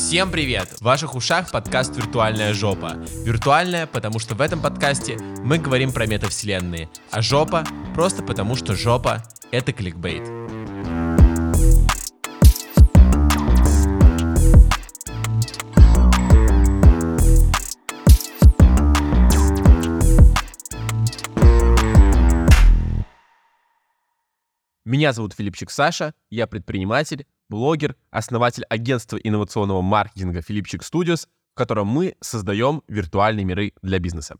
Всем привет! В ваших ушах подкаст «Виртуальная жопа». Виртуальная, потому что в этом подкасте мы говорим про метавселенные, а жопа просто потому, что жопа — это кликбейт. Меня зовут Филипчик Саша, я предприниматель, блогер, основатель агентства инновационного маркетинга Филипчик Studios, в котором мы создаем виртуальные миры для бизнеса.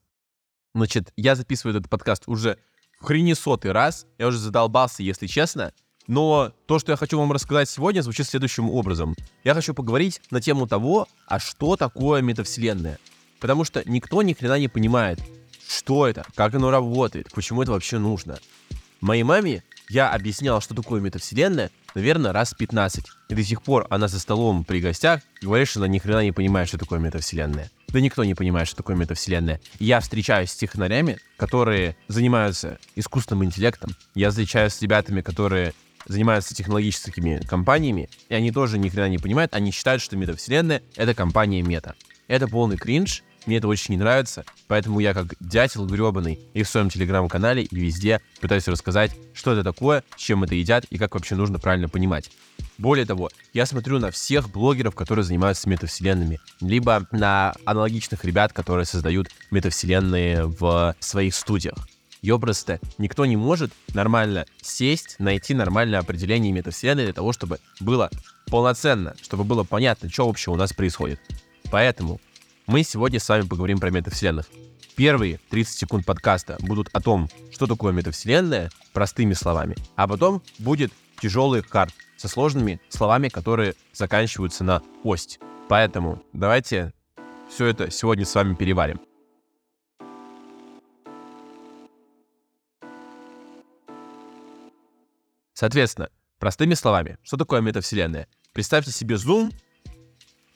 Значит, я записываю этот подкаст уже в хренесотый раз, я уже задолбался, если честно, но то, что я хочу вам рассказать сегодня, звучит следующим образом. Я хочу поговорить на тему того, а что такое метавселенная. Потому что никто ни хрена не понимает, что это, как оно работает, почему это вообще нужно. Моей маме я объяснял, что такое метавселенная, наверное, раз 15. И до сих пор она за столом при гостях говорит, что она ни хрена не понимает, что такое метавселенная. Да никто не понимает, что такое метавселенная. Я встречаюсь с технарями, которые занимаются искусственным интеллектом. Я встречаюсь с ребятами, которые занимаются технологическими компаниями, и они тоже ни хрена не понимают, они считают, что метавселенная — это компания мета. Это полный кринж, мне это очень не нравится, поэтому я как дятел гребаный и в своем телеграм-канале, и везде пытаюсь рассказать, что это такое, чем это едят и как вообще нужно правильно понимать. Более того, я смотрю на всех блогеров, которые занимаются метавселенными, либо на аналогичных ребят, которые создают метавселенные в своих студиях. Ёпросто, никто не может нормально сесть, найти нормальное определение метавселенной для того, чтобы было полноценно, чтобы было понятно, что вообще у нас происходит. Поэтому мы сегодня с вами поговорим про метавселенных. Первые 30 секунд подкаста будут о том, что такое метавселенная, простыми словами, а потом будет тяжелый карт со сложными словами, которые заканчиваются на «ость». Поэтому давайте все это сегодня с вами переварим. Соответственно, простыми словами, что такое метавселенная? Представьте себе Zoom,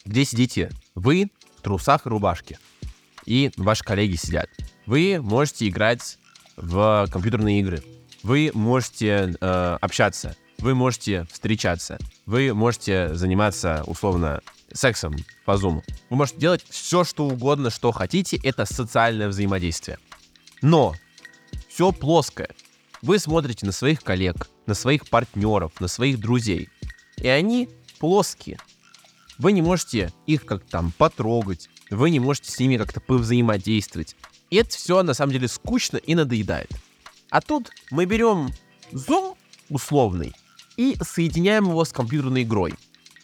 где сидите вы, трусах и рубашке. И ваши коллеги сидят. Вы можете играть в компьютерные игры. Вы можете э, общаться. Вы можете встречаться. Вы можете заниматься, условно, сексом по Zoom. Вы можете делать все, что угодно, что хотите. Это социальное взаимодействие. Но все плоское. Вы смотрите на своих коллег, на своих партнеров, на своих друзей. И они плоские. Вы не можете их как там потрогать, вы не можете с ними как-то повзаимодействовать. И это все на самом деле скучно и надоедает. А тут мы берем Zoom условный и соединяем его с компьютерной игрой.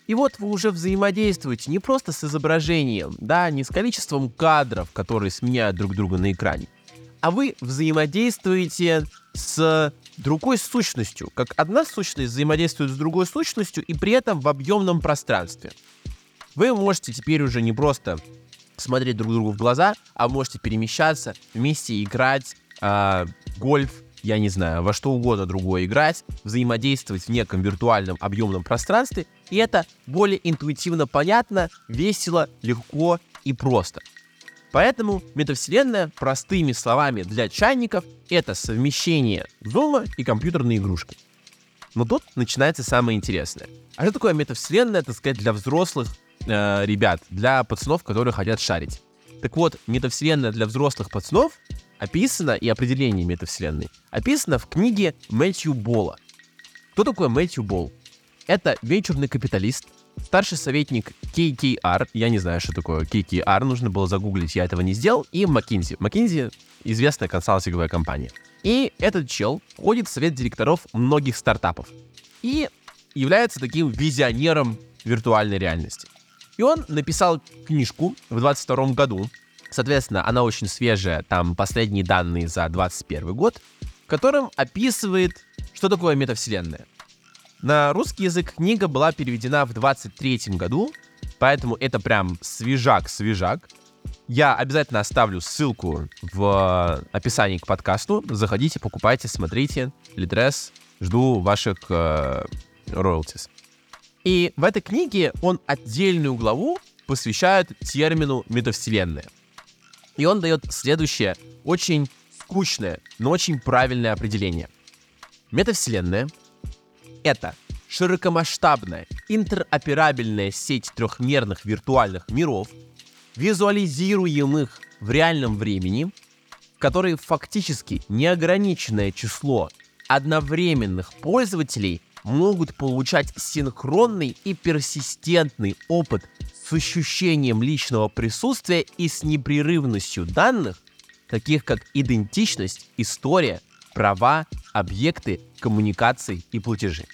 И вот вы уже взаимодействуете не просто с изображением, да, не с количеством кадров, которые сменяют друг друга на экране, а вы взаимодействуете с другой сущностью, как одна сущность взаимодействует с другой сущностью и при этом в объемном пространстве. Вы можете теперь уже не просто смотреть друг другу в глаза, а можете перемещаться, вместе играть, э, гольф, я не знаю, во что угодно другое играть, взаимодействовать в неком виртуальном объемном пространстве, и это более интуитивно понятно, весело, легко и просто. Поэтому метавселенная, простыми словами для чайников, это совмещение зума и компьютерной игрушки. Но тут начинается самое интересное. А что такое метавселенная, так сказать, для взрослых э, ребят, для пацанов, которые хотят шарить? Так вот, метавселенная для взрослых пацанов описана, и определение метавселенной, описано в книге Мэтью Болла. Кто такой Мэтью Болл? Это венчурный капиталист, старший советник KKR, я не знаю, что такое KKR, нужно было загуглить, я этого не сделал, и McKinsey. McKinsey — известная консалтинговая компания. И этот чел входит в совет директоров многих стартапов и является таким визионером виртуальной реальности. И он написал книжку в 22 году, соответственно, она очень свежая, там последние данные за 21 год, в котором описывает, что такое метавселенная. На русский язык книга была переведена в 23 году, поэтому это прям свежак-свежак. Я обязательно оставлю ссылку в описании к подкасту. Заходите, покупайте, смотрите. Литрес, жду ваших э, royalties. И в этой книге он отдельную главу посвящает термину метавселенная. И он дает следующее, очень скучное, но очень правильное определение. Метавселенная — это широкомасштабная интероперабельная сеть трехмерных виртуальных миров, визуализируемых в реальном времени, в которой фактически неограниченное число одновременных пользователей могут получать синхронный и персистентный опыт с ощущением личного присутствия и с непрерывностью данных, таких как идентичность, история, права, объекты, коммуникации и платежи.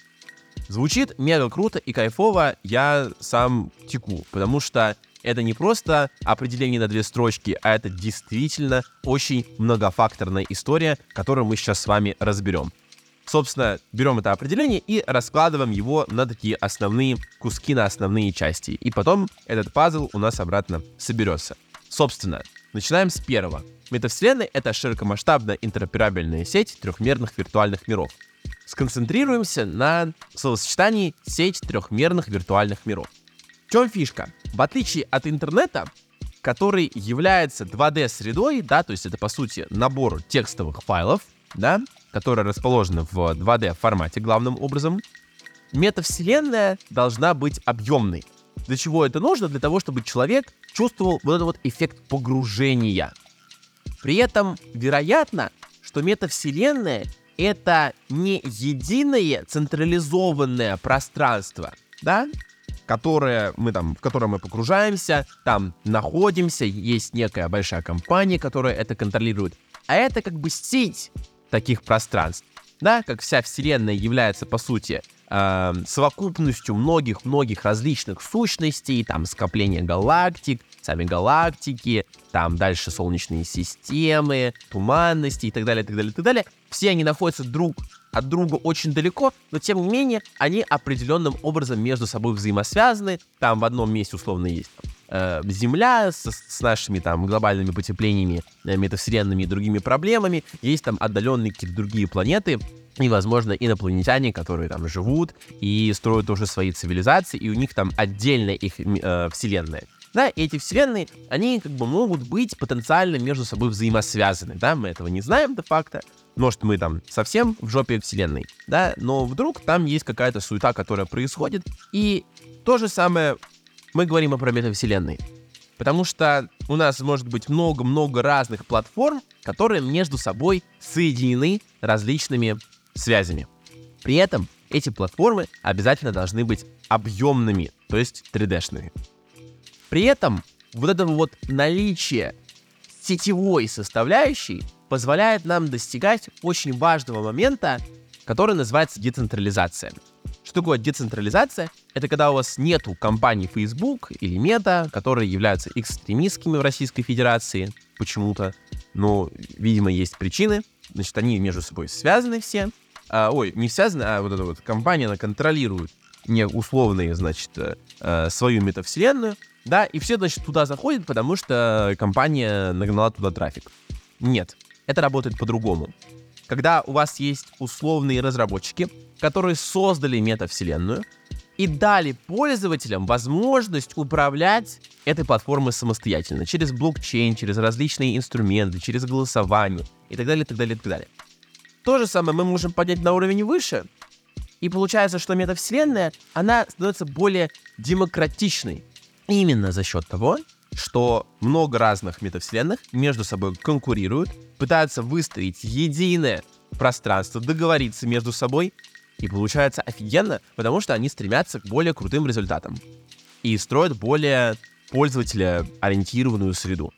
Звучит мега круто и кайфово, я сам теку, потому что это не просто определение на две строчки, а это действительно очень многофакторная история, которую мы сейчас с вами разберем. Собственно, берем это определение и раскладываем его на такие основные куски, на основные части. И потом этот пазл у нас обратно соберется. Собственно, начинаем с первого. Метавселенная — это широкомасштабная интероперабельная сеть трехмерных виртуальных миров. Сконцентрируемся на словосочетании «сеть трехмерных виртуальных миров». В чем фишка? В отличие от интернета, который является 2D-средой, да, то есть это, по сути, набор текстовых файлов, да, которая расположена в 2D формате главным образом, метавселенная должна быть объемной. Для чего это нужно? Для того, чтобы человек чувствовал вот этот вот эффект погружения. При этом вероятно, что метавселенная — это не единое централизованное пространство, да, которое мы там, в котором мы погружаемся, там находимся, есть некая большая компания, которая это контролирует, а это как бы сеть таких пространств. Да, как вся Вселенная является, по сути, э, совокупностью многих-многих различных сущностей, там скопление галактик, сами галактики, там дальше солнечные системы, туманности и так далее, так далее, так далее. Все они находятся друг от друга очень далеко, но тем не менее они определенным образом между собой взаимосвязаны. Там в одном месте условно есть э, Земля с, с нашими там глобальными потеплениями, э, метавселенными и другими проблемами, есть там отдаленные какие-то другие планеты, и, возможно, инопланетяне, которые там живут и строят уже свои цивилизации, и у них там отдельная их э, вселенная. Да, и эти вселенные, они как бы могут быть потенциально между собой взаимосвязаны, да, мы этого не знаем де-факто, может, мы там совсем в жопе вселенной, да, но вдруг там есть какая-то суета, которая происходит, и то же самое мы говорим о метавселенной. Потому что у нас может быть много-много разных платформ, которые между собой соединены различными связями. При этом эти платформы обязательно должны быть объемными, то есть 3D-шными. При этом вот это вот наличие сетевой составляющей позволяет нам достигать очень важного момента, который называется децентрализация. Что такое децентрализация? Это когда у вас нету компаний Facebook или Meta, которые являются экстремистскими в Российской Федерации почему-то. Но, видимо, есть причины. Значит, они между собой связаны все. А, ой, не связаны, а вот эта вот компания, она контролирует не условные, значит, э, свою метавселенную, да, и все, значит, туда заходят, потому что компания нагнала туда трафик. Нет, это работает по-другому когда у вас есть условные разработчики, которые создали метавселенную и дали пользователям возможность управлять этой платформой самостоятельно, через блокчейн, через различные инструменты, через голосование и так далее, так далее, так далее. То же самое мы можем поднять на уровень выше, и получается, что метавселенная, она становится более демократичной именно за счет того, что много разных метавселенных между собой конкурируют, пытаются выстроить единое пространство, договориться между собой, и получается офигенно, потому что они стремятся к более крутым результатам и строят более пользователя ориентированную среду.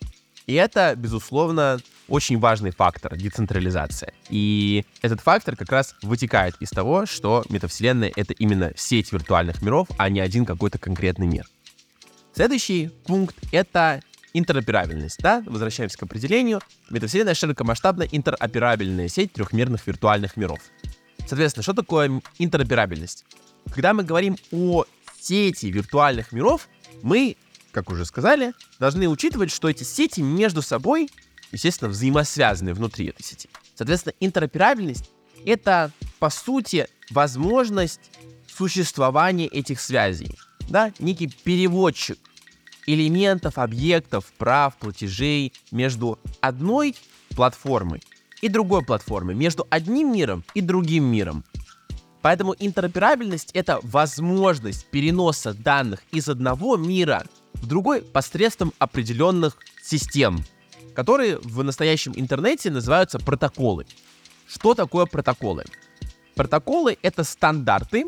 И это, безусловно, очень важный фактор — децентрализация. И этот фактор как раз вытекает из того, что метавселенная — это именно сеть виртуальных миров, а не один какой-то конкретный мир. Следующий пункт — это интероперабельность. Да? Возвращаемся к определению. Метавселенная — широкомасштабная интероперабельная сеть трехмерных виртуальных миров. Соответственно, что такое интероперабельность? Когда мы говорим о сети виртуальных миров, мы, как уже сказали, должны учитывать, что эти сети между собой, естественно, взаимосвязаны внутри этой сети. Соответственно, интероперабельность — это, по сути, возможность существования этих связей да, некий переводчик элементов, объектов, прав, платежей между одной платформой и другой платформой, между одним миром и другим миром. Поэтому интероперабельность — это возможность переноса данных из одного мира в другой посредством определенных систем, которые в настоящем интернете называются протоколы. Что такое протоколы? Протоколы — это стандарты,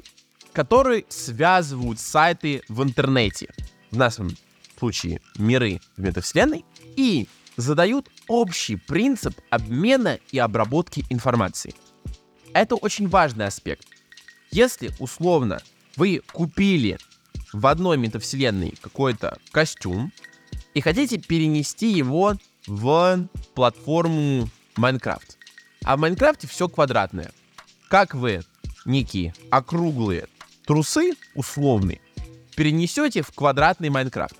которые связывают сайты в интернете, в нашем случае миры в метавселенной, и задают общий принцип обмена и обработки информации. Это очень важный аспект. Если, условно, вы купили в одной метавселенной какой-то костюм и хотите перенести его в платформу Майнкрафт, а в Майнкрафте все квадратное. Как вы некие округлые трусы, условные, перенесете в квадратный Майнкрафт?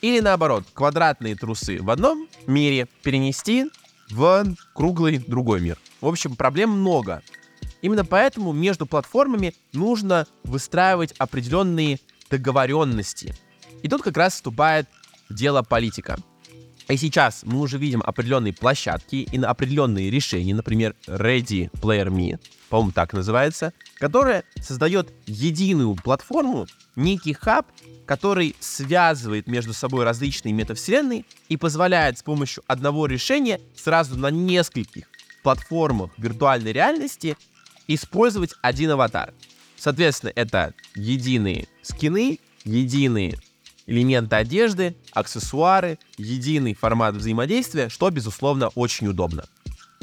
Или наоборот, квадратные трусы в одном мире перенести в круглый другой мир. В общем, проблем много. Именно поэтому между платформами нужно выстраивать определенные договоренности. И тут как раз вступает дело политика. И сейчас мы уже видим определенные площадки и на определенные решения, например, Ready Player Me, по-моему, так называется, которая создает единую платформу, некий хаб, который связывает между собой различные метавселенные и позволяет с помощью одного решения сразу на нескольких платформах виртуальной реальности использовать один аватар. Соответственно, это единые скины, единые элементы одежды, аксессуары, единый формат взаимодействия, что, безусловно, очень удобно.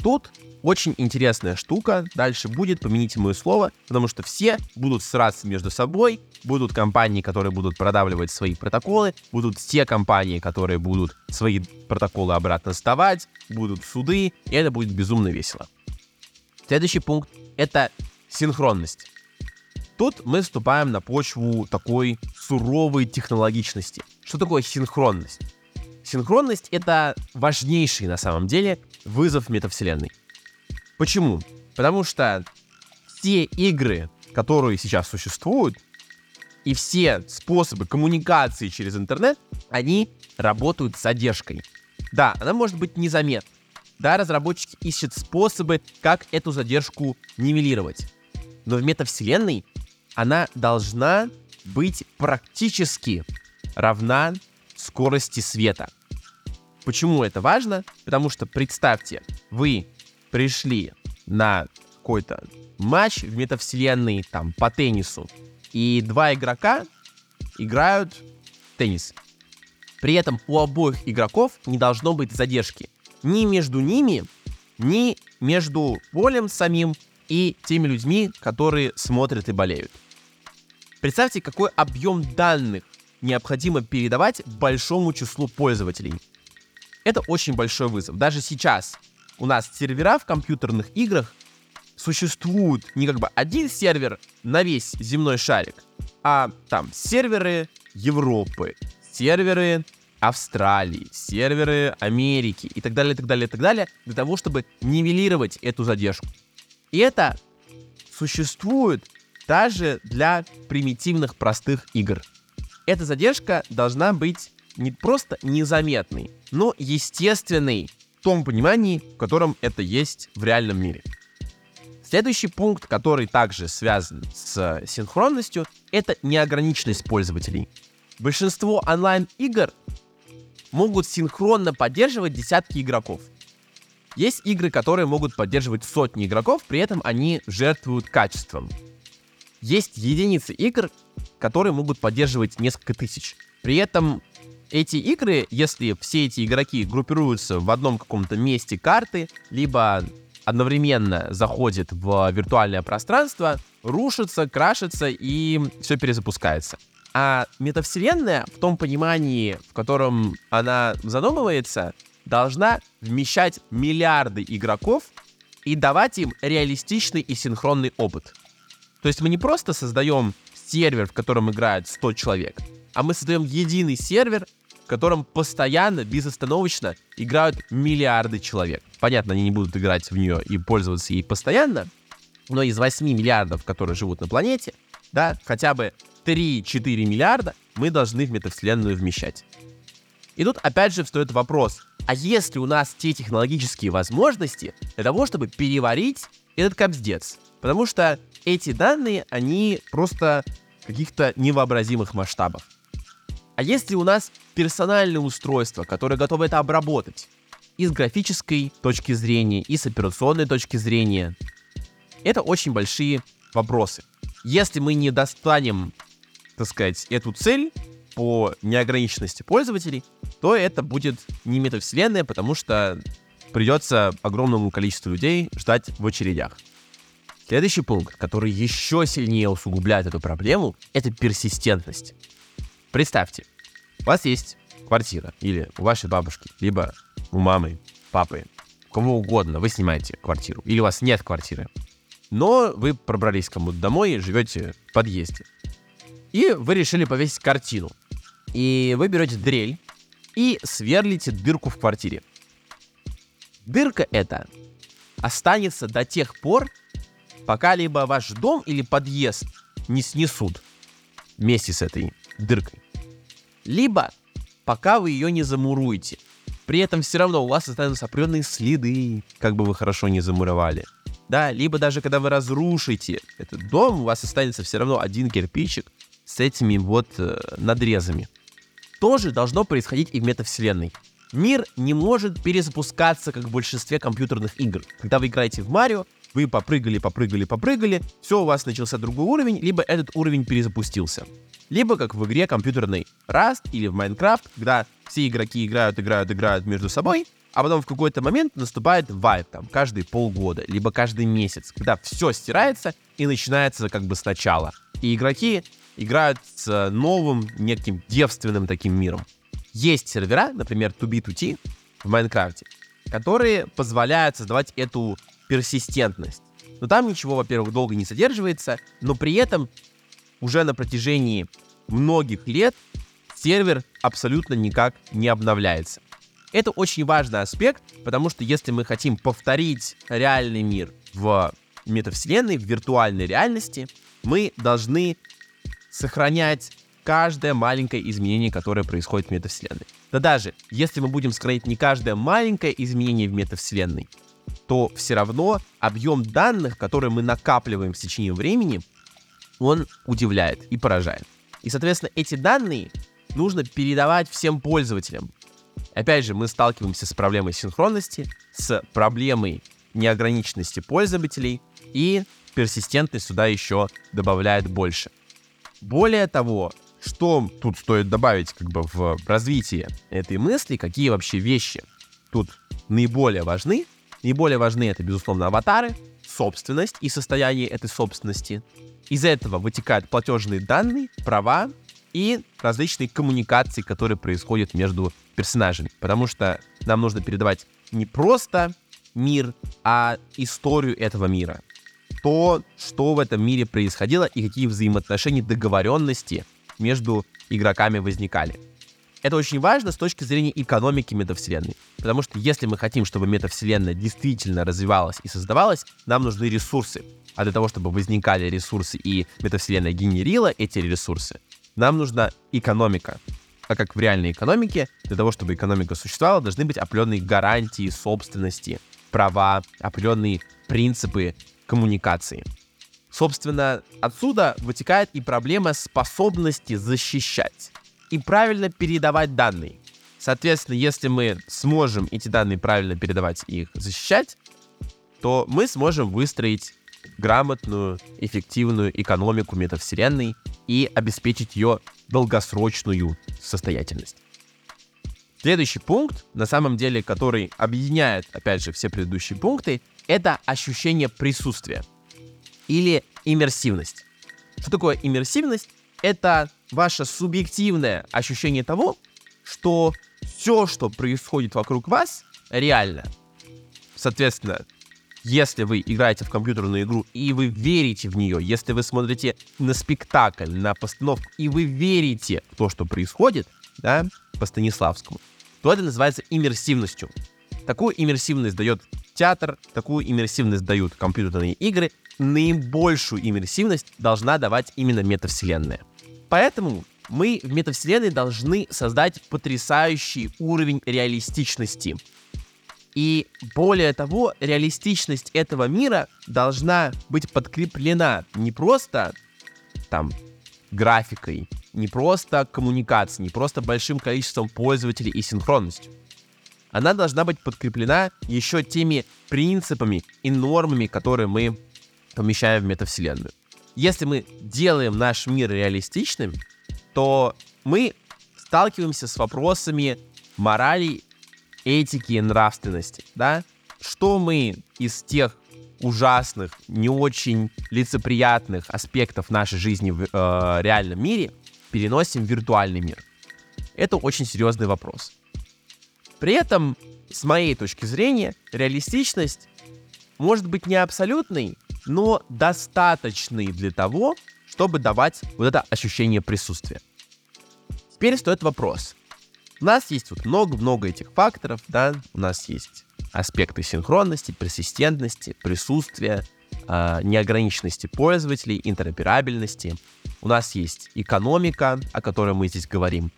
Тут очень интересная штука, дальше будет, помяните мое слово, потому что все будут сраться между собой, будут компании, которые будут продавливать свои протоколы, будут те компании, которые будут свои протоколы обратно сдавать, будут суды, и это будет безумно весело. Следующий пункт — это синхронность. Тут мы вступаем на почву такой суровой технологичности. Что такое синхронность? Синхронность — это важнейший на самом деле вызов метавселенной. Почему? Потому что все игры, которые сейчас существуют, и все способы коммуникации через интернет, они работают с задержкой. Да, она может быть незаметна. Да, разработчики ищут способы, как эту задержку нивелировать. Но в метавселенной она должна быть практически равна скорости света. Почему это важно? Потому что представьте, вы пришли на какой-то матч в метавселенной там по теннису, и два игрока играют в теннис. При этом у обоих игроков не должно быть задержки. Ни между ними, ни между полем самим и теми людьми, которые смотрят и болеют. Представьте, какой объем данных необходимо передавать большому числу пользователей. Это очень большой вызов. Даже сейчас у нас сервера в компьютерных играх существуют не как бы один сервер на весь земной шарик, а там серверы Европы, серверы Австралии, серверы Америки и так далее, и так далее, и так далее, для того, чтобы нивелировать эту задержку. И это существует даже для примитивных простых игр. Эта задержка должна быть не просто незаметной, но естественной в том понимании, в котором это есть в реальном мире. Следующий пункт, который также связан с синхронностью, это неограниченность пользователей. Большинство онлайн-игр могут синхронно поддерживать десятки игроков. Есть игры, которые могут поддерживать сотни игроков, при этом они жертвуют качеством. Есть единицы игр, которые могут поддерживать несколько тысяч. При этом эти игры, если все эти игроки группируются в одном каком-то месте карты, либо одновременно заходит в виртуальное пространство, рушится, крашится и все перезапускается. А метавселенная в том понимании, в котором она задумывается, должна вмещать миллиарды игроков и давать им реалистичный и синхронный опыт. То есть мы не просто создаем сервер, в котором играет 100 человек, а мы создаем единый сервер, котором постоянно, безостановочно играют миллиарды человек. Понятно, они не будут играть в нее и пользоваться ей постоянно, но из 8 миллиардов, которые живут на планете, да, хотя бы 3-4 миллиарда мы должны в метавселенную вмещать. И тут опять же встает вопрос, а если у нас те технологические возможности для того, чтобы переварить этот капздец? Потому что эти данные, они просто каких-то невообразимых масштабов. А если у нас персональное устройство, которое готово это обработать, и с графической точки зрения, и с операционной точки зрения, это очень большие вопросы. Если мы не достанем, так сказать, эту цель по неограниченности пользователей, то это будет не метавселенная, потому что придется огромному количеству людей ждать в очередях. Следующий пункт, который еще сильнее усугубляет эту проблему, это персистентность. Представьте, у вас есть квартира, или у вашей бабушки, либо у мамы, папы, кому угодно, вы снимаете квартиру, или у вас нет квартиры, но вы пробрались кому-то домой и живете в подъезде. И вы решили повесить картину. И вы берете дрель и сверлите дырку в квартире. Дырка эта останется до тех пор, пока либо ваш дом или подъезд не снесут вместе с этой дыркой, либо пока вы ее не замуруете. При этом все равно у вас останутся определенные следы, как бы вы хорошо не замуровали. Да, либо даже когда вы разрушите этот дом, у вас останется все равно один кирпичик с этими вот э, надрезами. Тоже должно происходить и в метавселенной. Мир не может перезапускаться, как в большинстве компьютерных игр. Когда вы играете в Марио, вы попрыгали, попрыгали, попрыгали, все, у вас начался другой уровень, либо этот уровень перезапустился. Либо как в игре компьютерной Rust или в Minecraft, когда все игроки играют, играют, играют между собой, а потом в какой-то момент наступает вайп, там, каждые полгода, либо каждый месяц, когда все стирается и начинается как бы сначала. И игроки играют с новым, неким девственным таким миром. Есть сервера, например, 2B2T в Майнкрафте, которые позволяют создавать эту персистентность. Но там ничего, во-первых, долго не содерживается, но при этом уже на протяжении многих лет сервер абсолютно никак не обновляется. Это очень важный аспект, потому что если мы хотим повторить реальный мир в метавселенной, в виртуальной реальности, мы должны сохранять каждое маленькое изменение, которое происходит в метавселенной. Да даже если мы будем сохранять не каждое маленькое изменение в метавселенной, то все равно объем данных, которые мы накапливаем в течение времени, он удивляет и поражает. И, соответственно, эти данные нужно передавать всем пользователям. Опять же, мы сталкиваемся с проблемой синхронности, с проблемой неограниченности пользователей, и персистентность сюда еще добавляет больше. Более того, что тут стоит добавить как бы в развитие этой мысли, какие вообще вещи тут наиболее важны? Наиболее важны это, безусловно, аватары, собственность и состояние этой собственности. Из этого вытекают платежные данные, права и различные коммуникации, которые происходят между персонажами. Потому что нам нужно передавать не просто мир, а историю этого мира. То, что в этом мире происходило и какие взаимоотношения, договоренности между игроками возникали. Это очень важно с точки зрения экономики метавселенной. Потому что если мы хотим, чтобы метавселенная действительно развивалась и создавалась, нам нужны ресурсы. А для того, чтобы возникали ресурсы и метавселенная генерила эти ресурсы, нам нужна экономика. Так как в реальной экономике, для того, чтобы экономика существовала, должны быть определенные гарантии собственности, права, определенные принципы коммуникации. Собственно, отсюда вытекает и проблема способности защищать и правильно передавать данные. Соответственно, если мы сможем эти данные правильно передавать и их защищать, то мы сможем выстроить грамотную, эффективную экономику метавселенной и обеспечить ее долгосрочную состоятельность. Следующий пункт, на самом деле, который объединяет, опять же, все предыдущие пункты, это ощущение присутствия или иммерсивность. Что такое иммерсивность? Это ваше субъективное ощущение того, что все, что происходит вокруг вас, реально. Соответственно, если вы играете в компьютерную игру и вы верите в нее, если вы смотрите на спектакль, на постановку, и вы верите в то, что происходит, да, по Станиславскому, то это называется иммерсивностью. Такую иммерсивность дает театр, такую иммерсивность дают компьютерные игры. Наибольшую иммерсивность должна давать именно метавселенная. Поэтому мы в метавселенной должны создать потрясающий уровень реалистичности. И более того, реалистичность этого мира должна быть подкреплена не просто там графикой, не просто коммуникацией, не просто большим количеством пользователей и синхронностью. Она должна быть подкреплена еще теми принципами и нормами, которые мы помещаем в метавселенную. Если мы делаем наш мир реалистичным, то мы сталкиваемся с вопросами морали, этики и нравственности, да? Что мы из тех ужасных, не очень лицеприятных аспектов нашей жизни в э, реальном мире переносим в виртуальный мир? Это очень серьезный вопрос. При этом, с моей точки зрения, реалистичность может быть не абсолютной, но достаточной для того, чтобы давать вот это ощущение присутствия. Теперь стоит вопрос. У нас есть вот много-много этих факторов, да, у нас есть аспекты синхронности, персистентности, присутствия, э, неограниченности пользователей, интероперабельности. У нас есть экономика, о которой мы здесь говорим.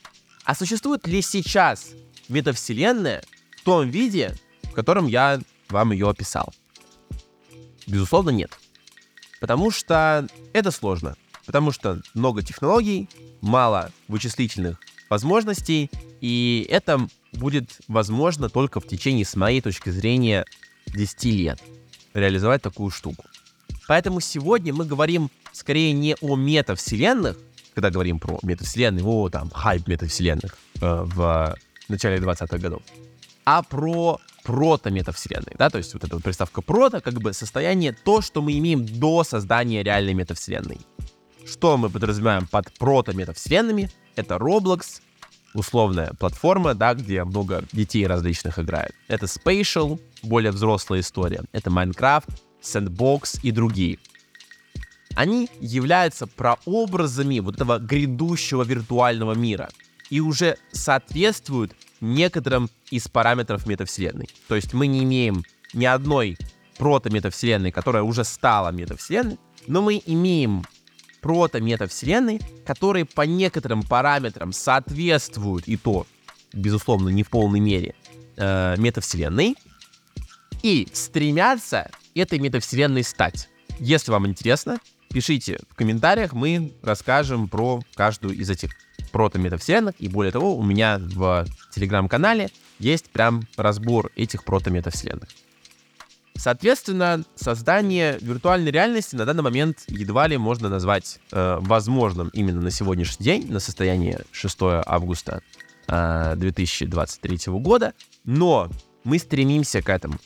А существует ли сейчас метавселенная в том виде, в котором я вам ее описал? Безусловно, нет. Потому что это сложно. Потому что много технологий, мало вычислительных возможностей, и это будет возможно только в течение, с моей точки зрения, 10 лет реализовать такую штуку. Поэтому сегодня мы говорим скорее не о метавселенных, когда говорим про метавселенные, о, там, хайп метавселенных э, в начале 20-х годов, а про прото-метавселенной, да, то есть вот эта вот приставка прото, как бы состояние то, что мы имеем до создания реальной метавселенной. Что мы подразумеваем под прото-метавселенными? Это Roblox, условная платформа, да, где много детей различных играет. Это Spatial, более взрослая история. Это Minecraft, Sandbox и другие. Они являются прообразами вот этого грядущего виртуального мира и уже соответствуют некоторым из параметров метавселенной. То есть мы не имеем ни одной прото-метавселенной, которая уже стала метавселенной, но мы имеем прото-метавселенной, которые по некоторым параметрам соответствуют и то, безусловно, не в полной мере, э, метавселенной, и стремятся этой метавселенной стать. Если вам интересно, пишите в комментариях, мы расскажем про каждую из этих прото-метавселенных, и более того, у меня в телеграм-канале есть прям разбор этих прото-метавселенных. Соответственно, создание виртуальной реальности на данный момент едва ли можно назвать э, возможным именно на сегодняшний день, на состояние 6 августа э, 2023 года, но мы стремимся к этому.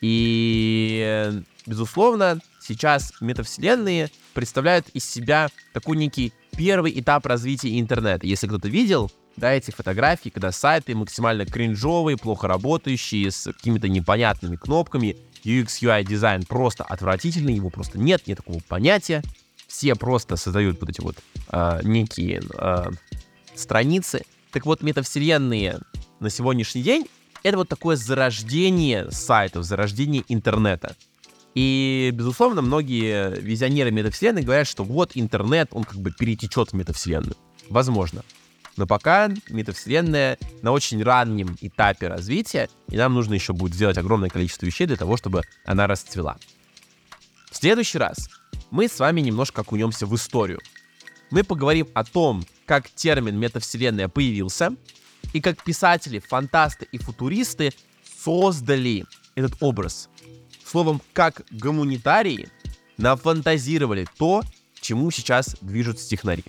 И, безусловно, сейчас метавселенные представляют из себя такой некий первый этап развития интернета. Если кто-то видел, да, эти фотографии, когда сайты максимально кринжовые, плохо работающие, с какими-то непонятными кнопками, UX, UI дизайн просто отвратительный, его просто нет, нет такого понятия. Все просто создают вот эти вот э, некие э, страницы. Так вот, метавселенные на сегодняшний день это вот такое зарождение сайтов, зарождение интернета. И, безусловно, многие визионеры метавселенной говорят, что вот интернет, он как бы перетечет в метавселенную. Возможно. Но пока метавселенная на очень раннем этапе развития, и нам нужно еще будет сделать огромное количество вещей для того, чтобы она расцвела. В следующий раз мы с вами немножко окунемся в историю. Мы поговорим о том, как термин метавселенная появился, и как писатели, фантасты и футуристы создали этот образ. Словом, как гуманитарии нафантазировали то, чему сейчас движутся технари.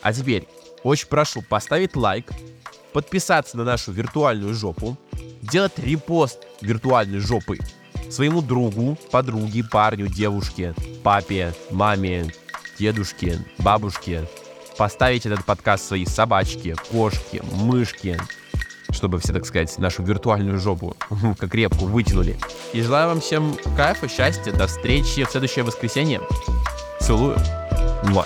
А теперь очень прошу поставить лайк, подписаться на нашу виртуальную жопу, сделать репост виртуальной жопы своему другу, подруге, парню, девушке, папе, маме, дедушке, бабушке, поставить этот подкаст своей собачке, кошке, мышке, чтобы все, так сказать, нашу виртуальную жопу как репку вытянули. И желаю вам всем кайфа, счастья, до встречи в следующее воскресенье. Целую. Муа.